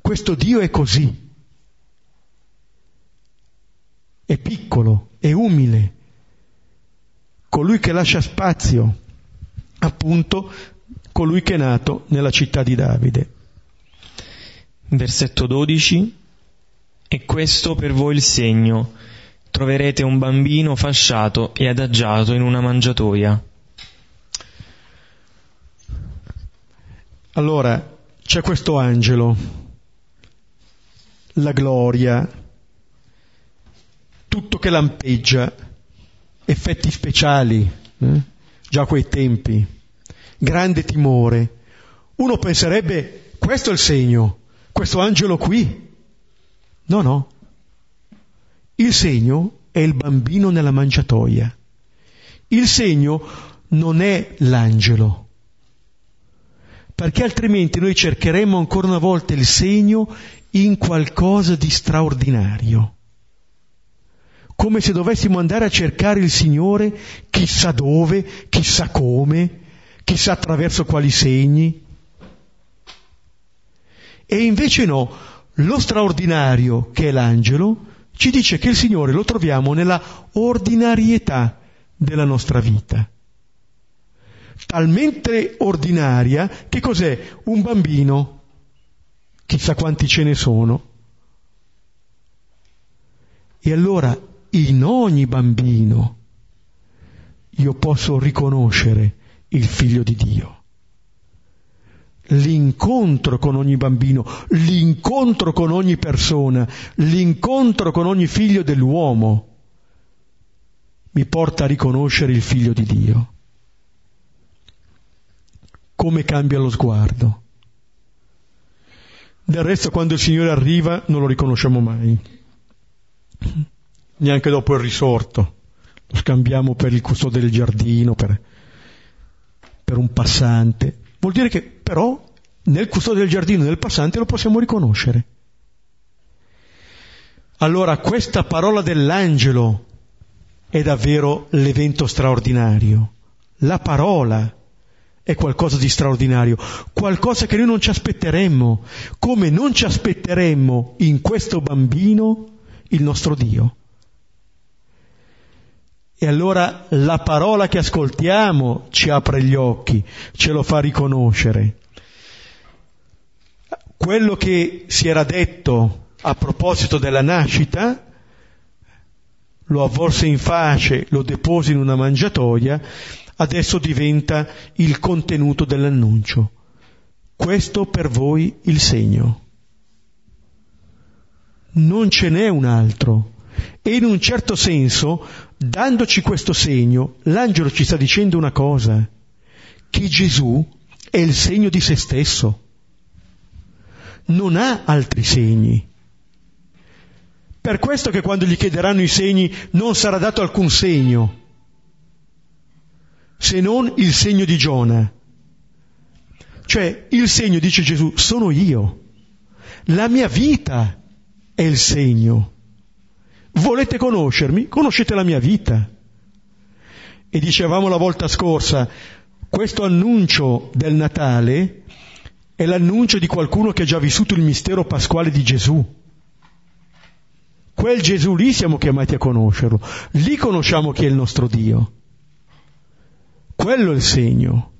B: Questo Dio è così. È piccolo, è umile, colui che lascia spazio, appunto, colui che è nato nella città di Davide.
A: Versetto 12. E questo per voi il segno. Troverete un bambino fasciato e adagiato in una mangiatoia.
B: Allora, c'è questo angelo la gloria, tutto che lampeggia, effetti speciali, eh? già a quei tempi, grande timore. Uno penserebbe, questo è il segno, questo angelo qui. No, no. Il segno è il bambino nella mangiatoia. Il segno non è l'angelo perché altrimenti noi cercheremo ancora una volta il segno in qualcosa di straordinario, come se dovessimo andare a cercare il Signore chissà dove, chissà come, chissà attraverso quali segni. E invece no, lo straordinario che è l'angelo ci dice che il Signore lo troviamo nella ordinarietà della nostra vita. Talmente ordinaria che cos'è? Un bambino chissà quanti ce ne sono. E allora in ogni bambino io posso riconoscere il figlio di Dio. L'incontro con ogni bambino, l'incontro con ogni persona, l'incontro con ogni figlio dell'uomo mi porta a riconoscere il figlio di Dio. Come cambia lo sguardo del resto quando il Signore arriva non lo riconosciamo mai, neanche dopo il risorto. Lo scambiamo per il custode del giardino, per, per un passante. Vuol dire che però nel custode del giardino, nel passante lo possiamo riconoscere. Allora questa parola dell'angelo è davvero l'evento straordinario. La parola è qualcosa di straordinario, qualcosa che noi non ci aspetteremmo, come non ci aspetteremmo in questo bambino il nostro Dio. E allora la parola che ascoltiamo ci apre gli occhi, ce lo fa riconoscere. Quello che si era detto a proposito della nascita, lo avvolse in face, lo depose in una mangiatoia, adesso diventa il contenuto dell'annuncio. Questo per voi il segno. Non ce n'è un altro. E in un certo senso, dandoci questo segno, l'angelo ci sta dicendo una cosa, che Gesù è il segno di se stesso. Non ha altri segni. Per questo che quando gli chiederanno i segni non sarà dato alcun segno, se non il segno di Giona. Cioè il segno, dice Gesù, sono io. La mia vita è il segno. Volete conoscermi? Conoscete la mia vita. E dicevamo la volta scorsa, questo annuncio del Natale è l'annuncio di qualcuno che ha già vissuto il mistero pasquale di Gesù. Quel Gesù lì siamo chiamati a conoscerlo, lì conosciamo chi è il nostro Dio. Quello è il segno.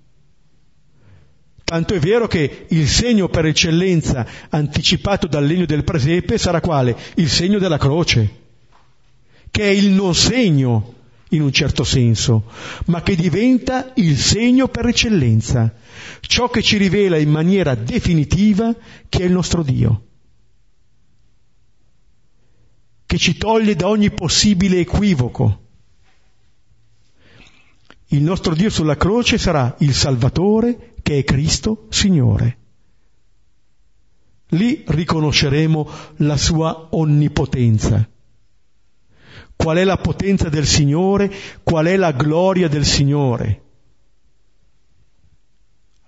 B: Tanto è vero che il segno per eccellenza anticipato dal legno del presepe sarà quale? Il segno della croce, che è il non segno in un certo senso, ma che diventa il segno per eccellenza, ciò che ci rivela in maniera definitiva che è il nostro Dio, che ci toglie da ogni possibile equivoco il nostro Dio sulla croce sarà il Salvatore che è Cristo Signore. lì riconosceremo la sua onnipotenza. Qual è la potenza del Signore? Qual è la gloria del Signore?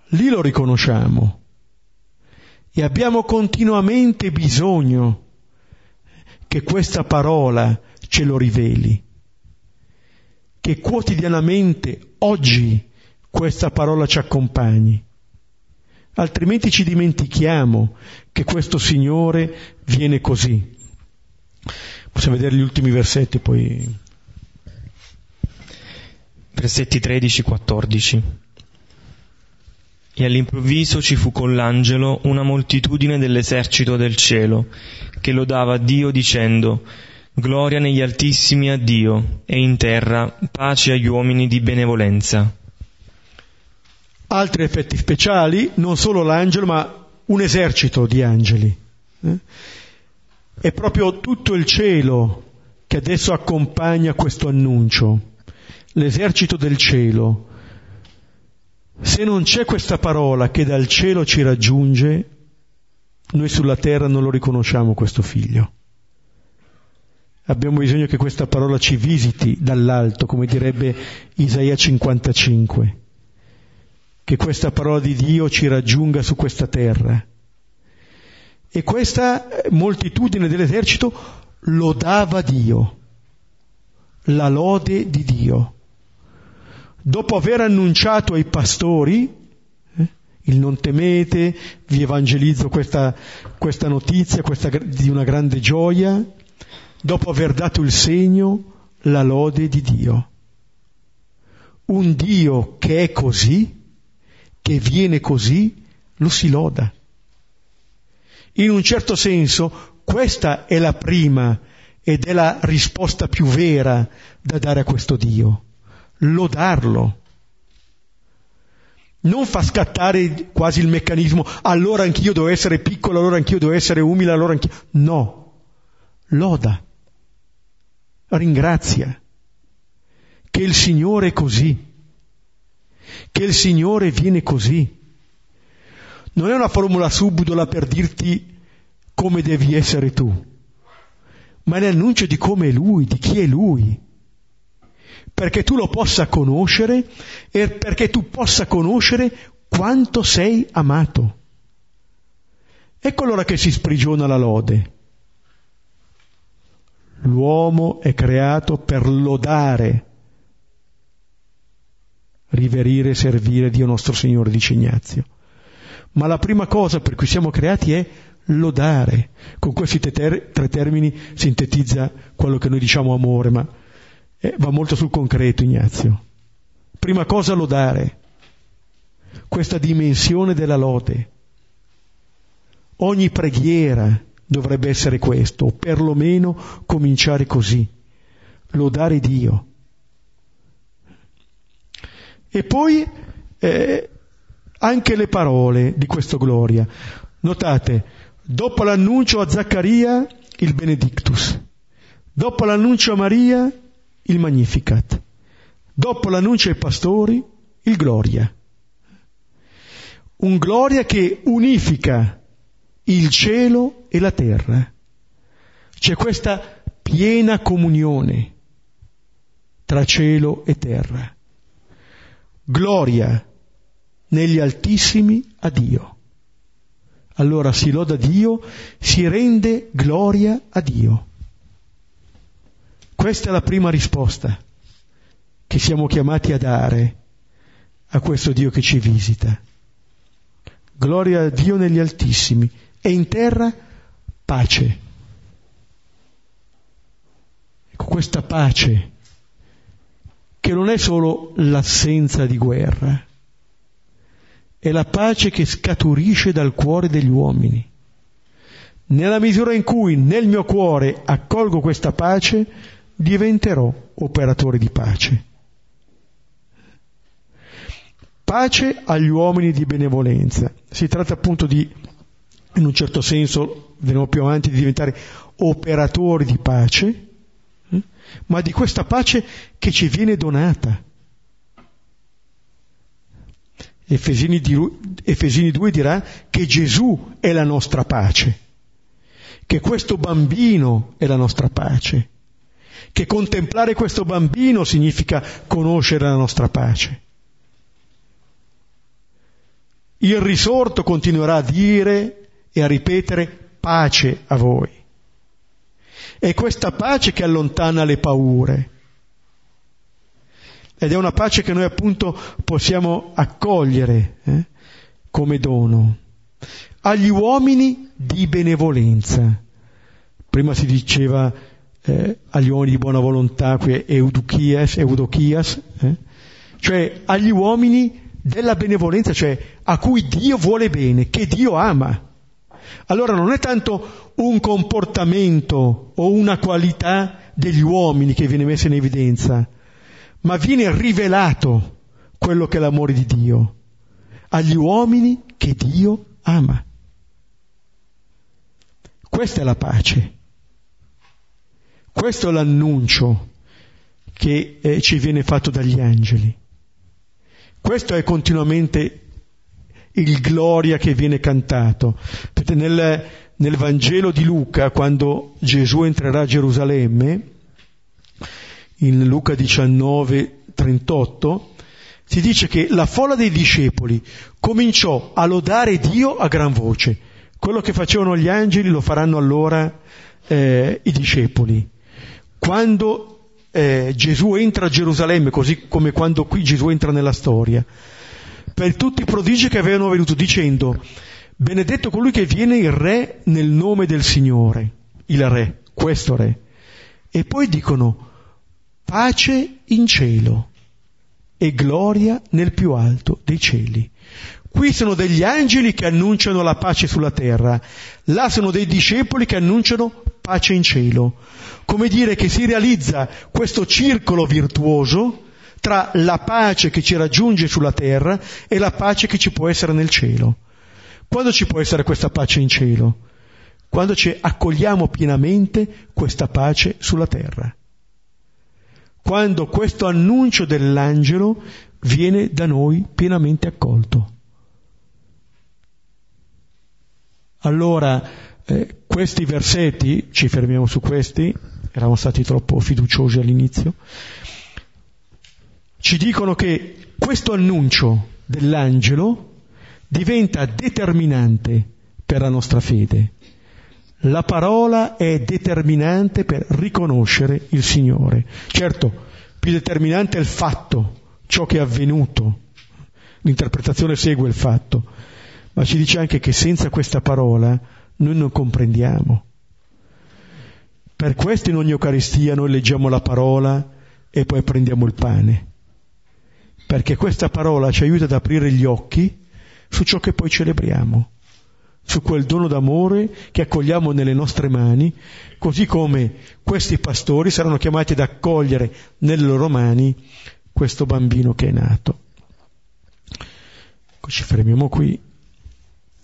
B: Lì lo riconosciamo e abbiamo continuamente bisogno che questa parola ce lo riveli, che quotidianamente, oggi, questa parola ci accompagni. Altrimenti ci dimentichiamo che questo Signore viene così. Possiamo vedere gli ultimi versetti poi.
A: Versetti 13-14. E all'improvviso ci fu con l'angelo una moltitudine dell'esercito del cielo, che lodava Dio dicendo, Gloria negli altissimi a Dio, e in terra pace agli uomini di benevolenza.
B: Altri effetti speciali, non solo l'angelo, ma un esercito di angeli. Eh? È proprio tutto il cielo che adesso accompagna questo annuncio, l'esercito del cielo. Se non c'è questa parola che dal cielo ci raggiunge, noi sulla terra non lo riconosciamo questo figlio. Abbiamo bisogno che questa parola ci visiti dall'alto, come direbbe Isaia 55, che questa parola di Dio ci raggiunga su questa terra e questa moltitudine dell'esercito lodava Dio, la lode di Dio. Dopo aver annunciato ai pastori, eh, il non temete, vi evangelizzo questa, questa notizia questa, di una grande gioia, dopo aver dato il segno, la lode di Dio. Un Dio che è così, che viene così, lo si loda. In un certo senso questa è la prima ed è la risposta più vera da dare a questo Dio, lodarlo. Non fa scattare quasi il meccanismo, allora anch'io devo essere piccolo, allora anch'io devo essere umile, allora anch'io. No, loda, ringrazia, che il Signore è così, che il Signore viene così non è una formula subdola per dirti come devi essere tu, ma è l'annuncio di come è Lui, di chi è Lui, perché tu lo possa conoscere e perché tu possa conoscere quanto sei amato. Ecco allora che si sprigiona la lode. L'uomo è creato per lodare, riverire e servire Dio nostro Signore, dice Ignazio. Ma la prima cosa per cui siamo creati è lodare. Con questi ter- tre termini sintetizza quello che noi diciamo amore, ma eh, va molto sul concreto Ignazio. Prima cosa lodare, questa dimensione della lode. Ogni preghiera dovrebbe essere questo, o perlomeno cominciare così, lodare Dio. E poi eh, anche le parole di questo gloria. Notate, dopo l'annuncio a Zaccaria il Benedictus, dopo l'annuncio a Maria il Magnificat, dopo l'annuncio ai pastori il Gloria. Un Gloria che unifica il cielo e la terra. C'è questa piena comunione tra cielo e terra. Gloria negli altissimi a Dio. Allora si loda Dio, si rende gloria a Dio. Questa è la prima risposta che siamo chiamati a dare a questo Dio che ci visita. Gloria a Dio negli altissimi e in terra pace. Ecco, questa pace che non è solo l'assenza di guerra, è la pace che scaturisce dal cuore degli uomini. Nella misura in cui nel mio cuore accolgo questa pace, diventerò operatore di pace. Pace agli uomini di benevolenza. Si tratta appunto di, in un certo senso, vedremo più avanti, di diventare operatori di pace, eh, ma di questa pace che ci viene donata Efesini, di, Efesini 2 dirà che Gesù è la nostra pace, che questo bambino è la nostra pace, che contemplare questo bambino significa conoscere la nostra pace. Il risorto continuerà a dire e a ripetere pace a voi. È questa pace che allontana le paure. Ed è una pace che noi appunto possiamo accogliere eh, come dono. Agli uomini di benevolenza. Prima si diceva eh, agli uomini di buona volontà, qui è Eudochias, Eudochias eh, cioè agli uomini della benevolenza, cioè a cui Dio vuole bene, che Dio ama. Allora non è tanto un comportamento o una qualità degli uomini che viene messa in evidenza, ma viene rivelato quello che è l'amore di Dio agli uomini che Dio ama. Questa è la pace. Questo è l'annuncio che eh, ci viene fatto dagli angeli. Questo è continuamente il gloria che viene cantato. Nel, nel Vangelo di Luca, quando Gesù entrerà a Gerusalemme, in Luca 19, 38, si dice che la folla dei discepoli cominciò a lodare Dio a gran voce. Quello che facevano gli angeli lo faranno allora eh, i discepoli. Quando eh, Gesù entra a Gerusalemme, così come quando qui Gesù entra nella storia, per tutti i prodigi che avevano venuto, dicendo, benedetto colui che viene il re nel nome del Signore, il re, questo re. E poi dicono, pace in cielo e gloria nel più alto dei cieli. Qui sono degli angeli che annunciano la pace sulla terra, là sono dei discepoli che annunciano pace in cielo come dire che si realizza questo circolo virtuoso tra la pace che ci raggiunge sulla terra e la pace che ci può essere nel cielo. Quando ci può essere questa pace in cielo? Quando ci accogliamo pienamente questa pace sulla terra. Quando questo annuncio dell'angelo viene da noi pienamente accolto. Allora, eh, questi versetti, ci fermiamo su questi, eravamo stati troppo fiduciosi all'inizio, ci dicono che questo annuncio dell'angelo diventa determinante per la nostra fede. La parola è determinante per riconoscere il Signore. Certo, più determinante è il fatto, ciò che è avvenuto. L'interpretazione segue il fatto, ma ci dice anche che senza questa parola noi non comprendiamo. Per questo in ogni Eucaristia noi leggiamo la parola e poi prendiamo il pane, perché questa parola ci aiuta ad aprire gli occhi su ciò che poi celebriamo, su quel dono d'amore che accogliamo nelle nostre mani, così come questi pastori saranno chiamati ad accogliere nelle loro mani questo bambino che è nato. Ecco, ci fermiamo qui,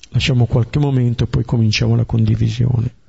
B: lasciamo qualche momento e poi cominciamo la condivisione.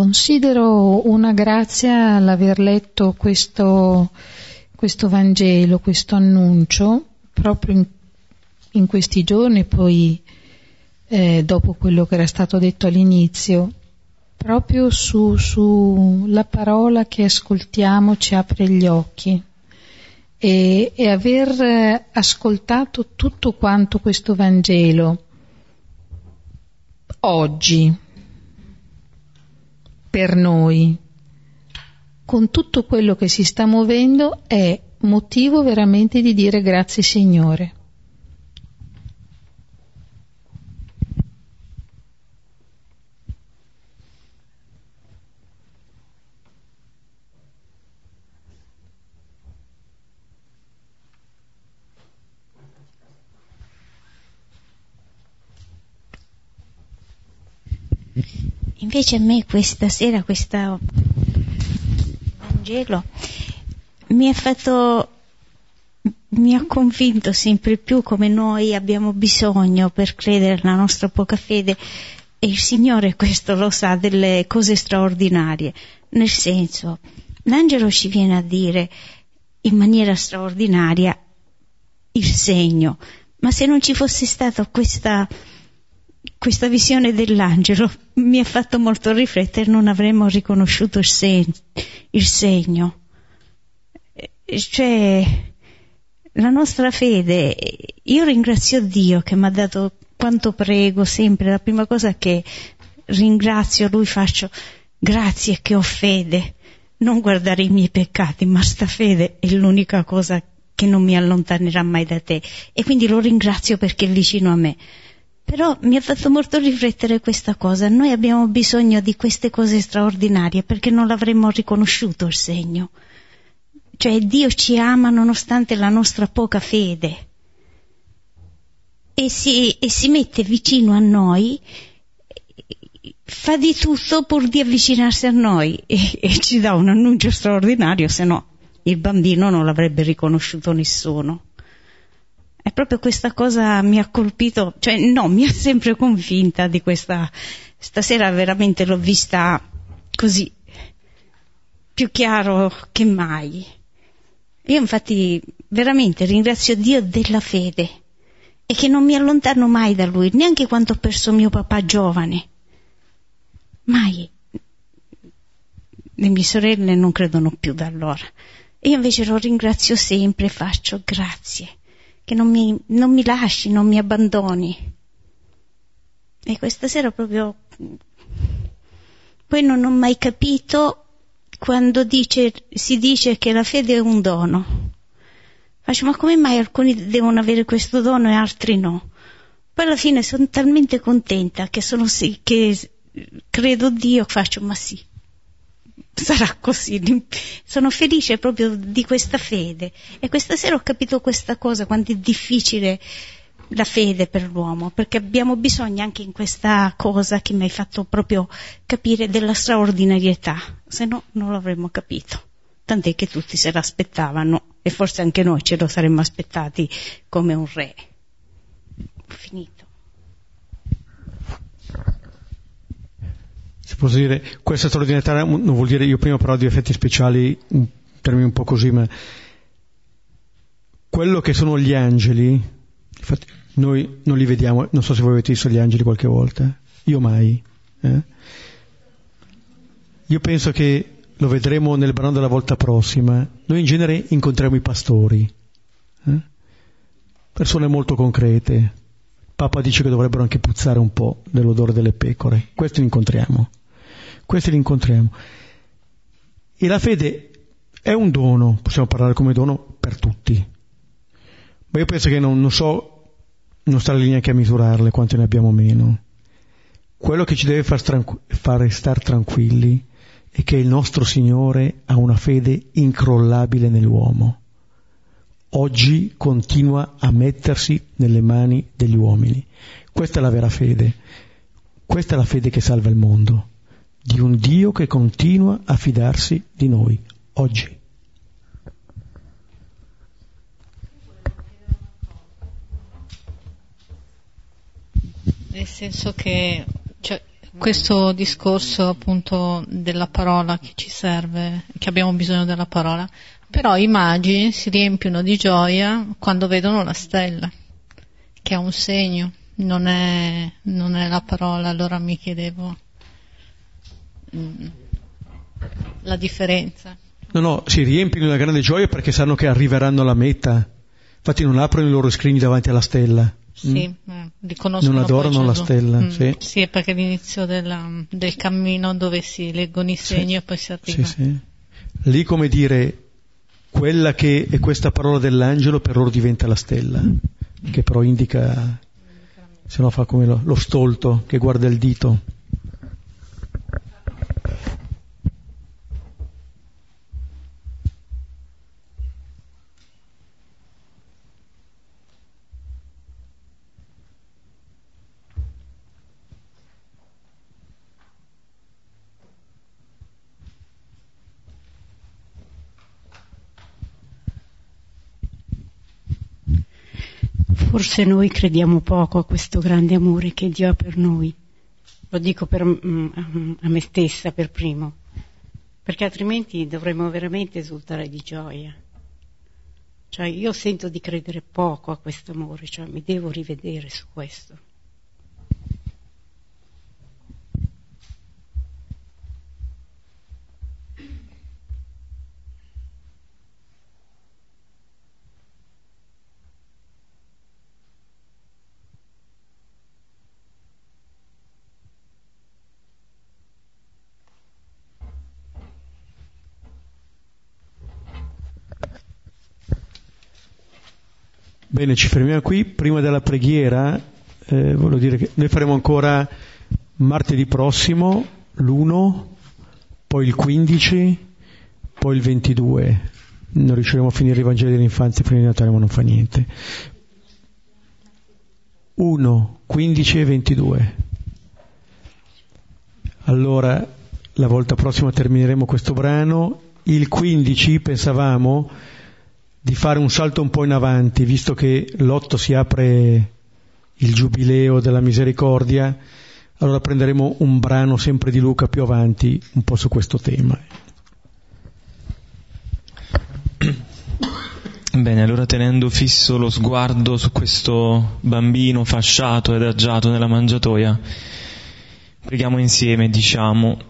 C: Considero una grazia l'aver letto questo, questo Vangelo, questo annuncio, proprio in, in questi giorni, poi eh, dopo quello che era stato detto all'inizio, proprio su, su la parola che ascoltiamo ci apre gli occhi. E, e aver eh, ascoltato tutto quanto questo Vangelo oggi, per noi, con tutto quello che si sta muovendo, è motivo veramente di dire grazie Signore.
D: Invece a me questa sera, questo Vangelo, mi ha fatto, mi ha convinto sempre più come noi abbiamo bisogno per credere nella nostra poca fede. E il Signore questo lo sa delle cose straordinarie, nel senso, l'angelo ci viene a dire in maniera straordinaria il segno, ma se non ci fosse stata questa, questa visione dell'angelo mi ha fatto molto riflettere, non avremmo riconosciuto il, segno, il segno. Cioè, la nostra fede, io ringrazio Dio che mi ha dato quanto prego sempre, la prima cosa che ringrazio Lui faccio, grazie che ho fede, non guardare i miei peccati, ma sta fede è l'unica cosa che non mi allontanerà mai da te. E quindi lo ringrazio perché è vicino a me. Però mi ha fatto molto riflettere questa cosa. Noi abbiamo bisogno di queste cose straordinarie perché non l'avremmo riconosciuto il segno. Cioè Dio ci ama nonostante la nostra poca fede. E si, e si mette vicino a noi fa di tutto pur di avvicinarsi a noi e, e ci dà un annuncio straordinario, se no il bambino non l'avrebbe riconosciuto nessuno. E proprio questa cosa mi ha colpito, cioè no, mi ha sempre convinta di questa, stasera veramente l'ho vista così, più chiaro che mai. Io infatti veramente ringrazio Dio della fede e che non mi allontano mai da Lui, neanche quando ho perso mio papà giovane. Mai. Le mie sorelle non credono più da allora. Io invece lo ringrazio sempre, faccio grazie, che non mi, non mi lasci, non mi abbandoni. E questa sera proprio... Poi non ho mai capito quando dice, si dice che la fede è un dono. Faccio, ma come mai alcuni devono avere questo dono e altri no? Poi alla fine sono talmente contenta che, sono, che credo Dio, faccio, ma sì, sarà così. Sono felice proprio di questa fede. E questa sera ho capito questa cosa, quanto è difficile la fede per l'uomo, perché abbiamo bisogno anche in questa cosa che mi hai fatto proprio capire della straordinarietà, se no non l'avremmo capito. Tant'è che tutti se l'aspettavano e forse anche noi ce lo saremmo aspettati come un re. Finito.
B: Si può dire, questa straordinarietà non vuol dire, io prima parlavo di effetti speciali, in termini un po' così, ma quello che sono gli angeli, infatti noi non li vediamo, non so se voi avete visto gli angeli qualche volta, io mai. Eh? Io penso che lo vedremo nel brano della volta prossima. Noi in genere incontriamo i pastori, eh? persone molto concrete. Papa dice che dovrebbero anche puzzare un po' dell'odore delle pecore. Questo incontriamo. Questi li incontriamo. E la fede è un dono, possiamo parlare come dono per tutti. Ma io penso che non, non so, non sta lì neanche a misurarle quante ne abbiamo meno. Quello che ci deve far, tranqu- fare star tranquilli è che il nostro Signore ha una fede incrollabile nell'uomo. Oggi continua a mettersi nelle mani degli uomini. Questa è la vera fede. Questa è la fede che salva il mondo di un Dio che continua a fidarsi di noi oggi.
E: Nel senso che cioè, questo discorso appunto della parola che ci serve, che abbiamo bisogno della parola, però i magi si riempiono di gioia quando vedono la stella, che è un segno, non è, non è la parola, allora mi chiedevo la differenza.
B: No, no, si riempiono di una grande gioia perché sanno che arriveranno alla meta. Infatti non aprono i loro scrigni davanti alla stella.
E: Sì, mm. Conoscono.
B: Non adorano la stella.
E: Mm.
B: Sì.
E: sì, è perché l'inizio della, del cammino dove si leggono i segni sì. e poi si arriva.
B: Sì, sì. Lì come dire, quella che è questa parola dell'angelo per loro diventa la stella, che però indica, se no fa come lo, lo stolto che guarda il dito.
F: Forse noi crediamo poco a questo grande amore che Dio ha per noi. Lo dico per, mm, a me stessa per primo, perché altrimenti dovremmo veramente esultare di gioia. Cioè io sento di credere poco a questo amore, cioè mi devo rivedere su questo.
B: Bene, ci fermiamo qui. Prima della preghiera, eh, voglio dire che noi faremo ancora martedì prossimo l'1, poi il 15, poi il 22. Non riusciremo a finire i Vangeli dell'infanzia prima di Natale, ma non fa niente. 1, 15 e 22. Allora, la volta prossima termineremo questo brano. Il 15 pensavamo di fare un salto un po' in avanti, visto che l'otto si apre il giubileo della misericordia, allora prenderemo un brano sempre di Luca più avanti, un po' su questo tema.
A: Bene, allora tenendo fisso lo sguardo su questo bambino fasciato ed agiato nella mangiatoia, preghiamo insieme diciamo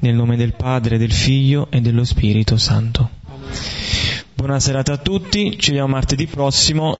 A: Nel nome del Padre, del Figlio e dello Spirito Santo. Buona serata a tutti, ci vediamo martedì prossimo.